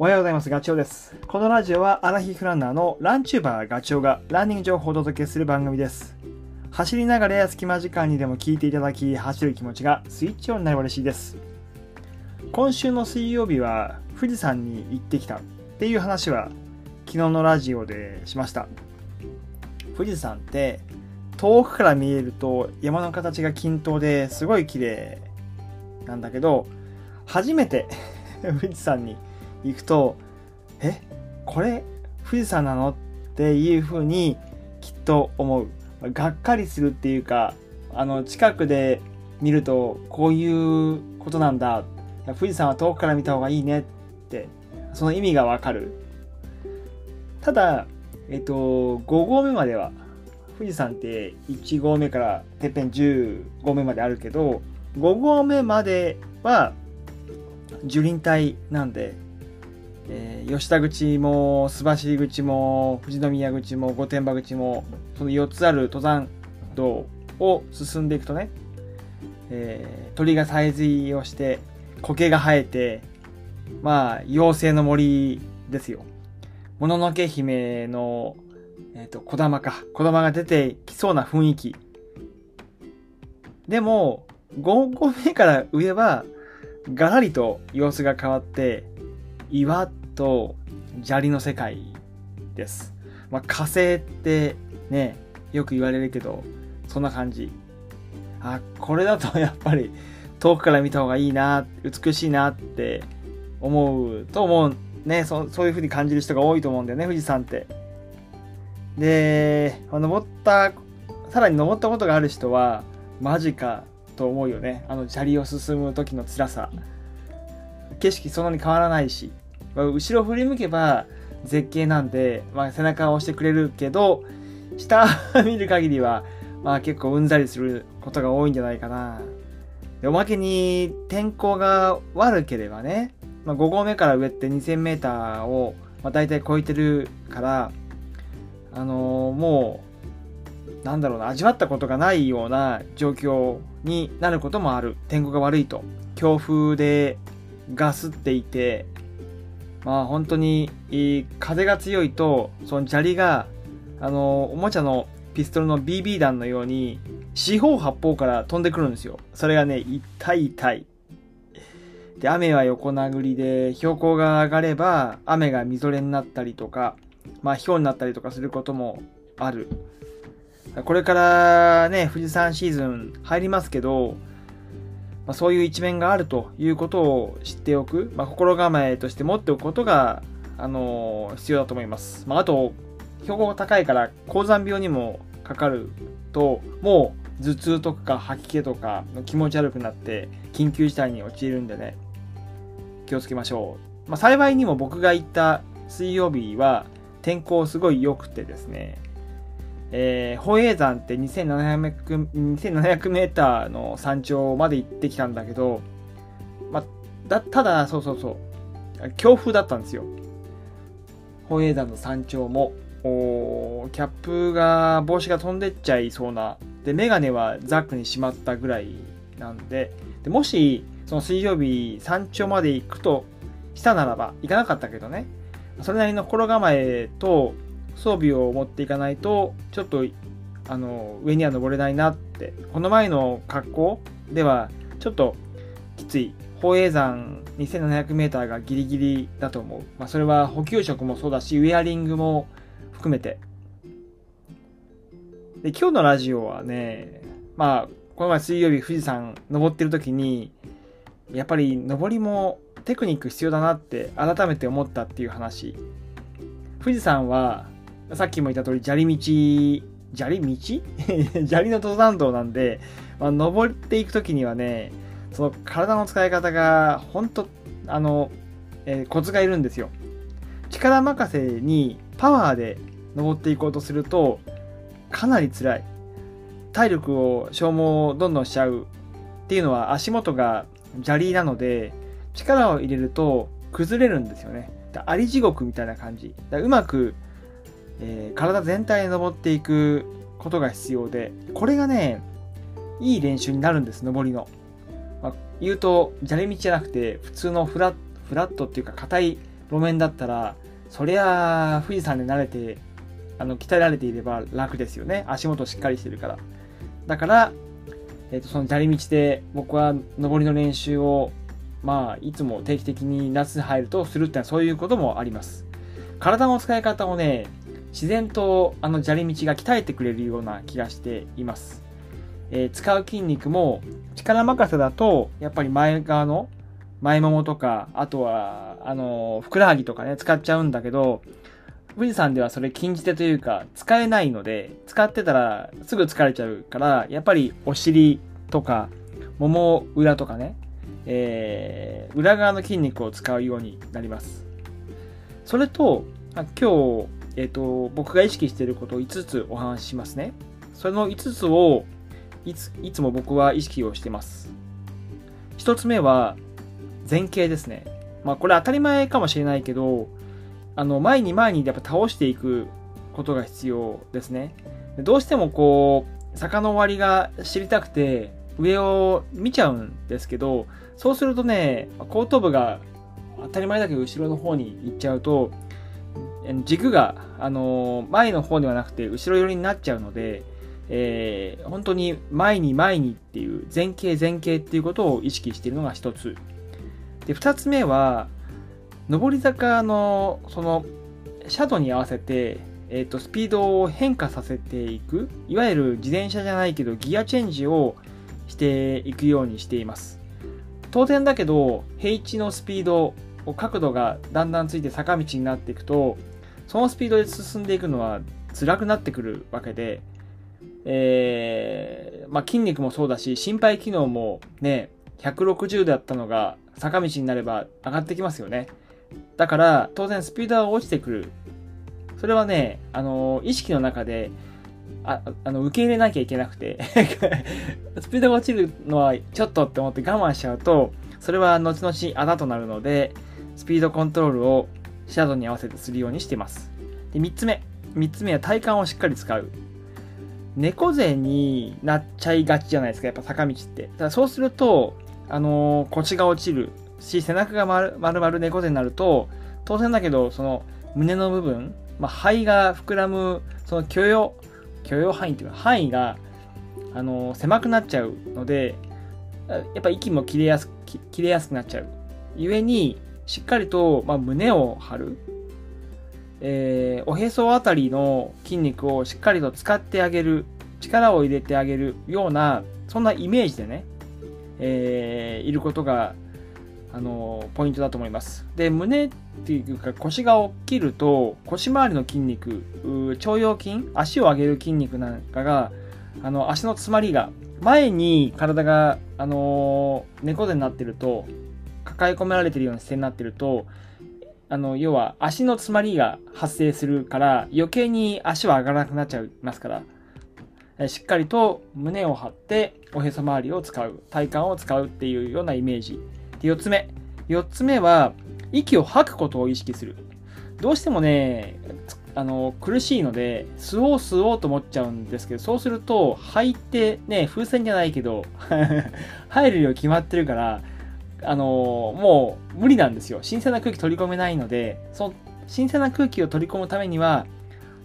おはようございます。ガチョウです。このラジオはアラヒフランナーのランチューバーガチョウがランニング情報をお届けする番組です。走りながらや隙間時間にでも聞いていただき、走る気持ちがスイッチオンになれば嬉しいです。今週の水曜日は富士山に行ってきたっていう話は昨日のラジオでしました。富士山って遠くから見えると山の形が均等ですごい綺麗なんだけど、初めて富士山に行くと、え？これ富士山なの？っていうふうにきっと思う。がっかりするっていうか、あの、近くで見るとこういうことなんだ。富士山は遠くから見た方がいいねって、その意味がわかる。ただ、えっと、5合目までは、富士山って1合目からてっぺん10合目まであるけど、5合目までは樹林帯なんで、えー、吉田口も須走口も富士宮口も御殿場口もその4つある登山道を進んでいくとね、えー、鳥がさえずりをして苔が生えてまあ妖精の森ですよ。もののけ姫の、えっ、ー、と、小玉か。小玉が出てきそうな雰囲気。でも、5個目から上は、ガラリと様子が変わって、岩と砂利の世界です。まあ、火星ってね、よく言われるけど、そんな感じ。あ、これだとやっぱり遠くから見た方がいいな、美しいなって思うと思う。ね、そそういう風に感じる人が多いと思うんだよね、富士山って。で、登った、さらに登ったことがある人は、マジかと思うよね。あの砂利を進む時の辛さ。景色そんなに変わらないし、後ろ振り向けば絶景なんで、まあ、背中を押してくれるけど、下見る限りは、まあ結構うんざりすることが多いんじゃないかな。でおまけに天候が悪ければね、まあ、5合目から上って2000メーターを、まあ、大体超えてるから、あのー、もう、なんだろうな、味わったことがないような状況になることもある。天候が悪いと。強風でガスっていて、まあ本当に風が強いと、その砂利が、あの、おもちゃのピストルの BB 弾のように、四方八方から飛んでくるんですよ。それがね、痛い痛い。で、雨は横殴りで、標高が上がれば、雨がみぞれになったりとか、まあ、氷になったりとかすることもある。これからね、富士山シーズン入りますけど、まあ、そういう一面があるということを知っておく、まあ、心構えとして持っておくことが、あのー、必要だと思います。まあ、あと、標高が高いから高山病にもかかると、もう頭痛とか吐き気とか気持ち悪くなって緊急事態に陥るんでね、気をつけましょう。まあ、幸いにも僕が行った水曜日は天候すごい良くてですね、えー、宝永山って2700、2700メーターの山頂まで行ってきたんだけど、まあ、だ、ただ、そうそうそう、強風だったんですよ。宝永山の山頂も、おキャップが、帽子が飛んでっちゃいそうな、で、メガネはザックにしまったぐらいなんで、でもし、その水曜日山頂まで行くとしたならば、行かなかったけどね、それなりの心構えと、装備を持っていかないと、ちょっと、あの、上には登れないなって、この前の格好では、ちょっときつい。宝永山 2700m がギリギリだと思う。まあ、それは補給食もそうだし、ウェアリングも含めて。で、今日のラジオはね、まあ、この前水曜日富士山登ってる時に、やっぱり登りもテクニック必要だなって改めて思ったっていう話。富士山はさっきも言った通り、砂利道、砂利道？砂利の登山道なんで、まあ、登っていくときにはね、その体の使い方が、本当あの、えー、コツがいるんですよ。力任せにパワーで登っていこうとすると、かなり辛い。体力を消耗どんどんしちゃうっていうのは足元が砂利なので、力を入れると崩れるんですよね。あり地獄みたいな感じ。うまくえー、体全体に登っていくことが必要で、これがね、いい練習になるんです、登りの。まあ、言うと、砂利道じゃなくて、普通のフラフラットっていうか、硬い路面だったらそりゃ富士山で慣れてあの鍛えられていれば楽ですよね。足元しっかりしてるから。だから、えー、とその砂利道で僕は上りの練習をまあいつも定期的に夏に入るとするってのはそういうこともあります。体の使い方をね自然とあの砂利道が鍛えてくれるような気がしています、えー使う筋肉も力任せだとやっぱり前側の前ももとかあとはあのふくらはぎとかね使っちゃうんだけど富士山ではそれ禁じ手というか使えないので使ってたらすぐ疲れちゃうからやっぱりお尻とかもも裏とかね、えー裏側の筋肉を使うようになります。それと今日、えー、と僕が意識していることを5つお話ししますね。その5つをいついつも僕は意識をしてます。1つ目は前傾ですね。まあこれ当たり前かもしれないけどあの前に前にやっぱ倒していくことが必要ですね。どうしてもこう坂の終わりが知りたくて上を見ちゃうんですけどそうするとね後頭部が当たり前だけど後ろの方に行っちゃうと軸が、あの前の方ではなくて後ろ寄りになっちゃうので、えー本当に前に前にっていう前傾前傾っていうことを意識しているのが一つ。で二つ目は上り坂のそのシャドウに合わせて、えー、とスピードを変化させていくいわゆる自転車じゃないけどギアチェンジをしていくようにしています。当然だけど平地のスピード角度がだんだんついて坂道になっていくとそのスピードで進んでいくのは辛くなってくるわけで、えーまあ、筋肉もそうだし心肺機能もね160だったのが坂道になれば上がってきますよね。だから当然スピードは落ちてくる。それはねあの意識の中でああの受け入れなきゃいけなくて スピードが落ちるのはちょっとって思って我慢しちゃうとそれは後々あだとなるのでスピードコントロールをシャドウに合わせてするようにしてます。で3つ目。3つ目は体幹をしっかり使う。猫背になっちゃいがちじゃないですかやっぱ坂道って。だそうするとあのー腰が落ちるし背中が丸々猫背になると当然だけどその胸の部分、まあ、肺が膨らむその許容許容範囲っていうか範囲が、あのー狭くなっちゃうのでやっぱ息も切れやす切れやすくなっちゃう。ゆえにしっかりと、まあ、胸を張る、えーおへそあたりの筋肉をしっかりと使ってあげる。力を入れてあげるようなそんなイメージでね、えーいることがあのポイントだと思います。で胸っていうか腰が起きると腰回りの筋肉腸腰筋足を上げる筋肉なんかがあの足の詰まりが前に体が、あの猫背になってると抱え込められてるような姿勢になってるとあの要は足の詰まりが発生するから余計に足は上がらなくなっちゃいますからしっかりと胸を張っておへそ周りを使う体幹を使うっていうようなイメージ。で4つ目。4つ目は息を吐くことを意識する。どうしてもねあの苦しいので吸おう吸おうと思っちゃうんですけどそうすると吐いてね風船じゃないけど 入る量決まってるからあのもう無理なんですよ。新鮮な空気取り込めないのでその新鮮な空気を取り込むためには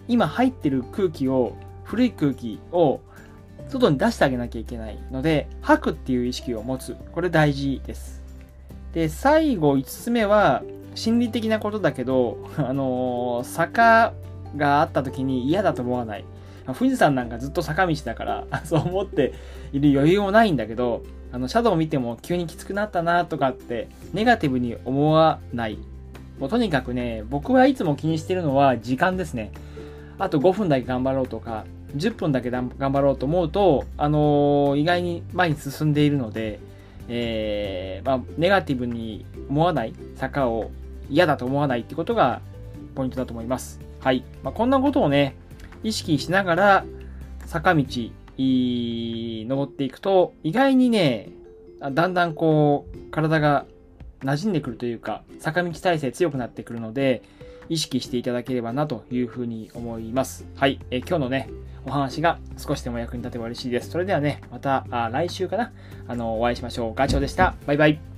今入ってる空気を古い空気を外に出してあげなきゃいけないので吐くっていう意識を持つ。これ大事です。で最後5つ目は心理的なことだけど、あの坂があった時に嫌だと思わない。富士山なんかずっと坂道だから そう思っている余裕もないんだけどあのシャドウを見ても急にきつくなったなとかってネガティブに思わないもうとにかくね僕はいつも気にしてるのは時間ですねあと5分だけ頑張ろうとか10分だけ頑張ろうと思うと、あのー意外に前に進んでいるので、えーまあ、ネガティブに思わない坂を嫌だと思わないってことがポイントだと思います。はい。まあ、こんなことをね、意識しながら坂道、い登っていくと、意外にね、だんだんこう、体が馴染んでくるというか、坂道体勢強くなってくるので、意識していただければなというふうに思います。はい。え今日のね、お話が少しでも役に立てば嬉しいです。それではね、また来週かな、あの、お会いしましょう。ガチョウでした。バイバイ。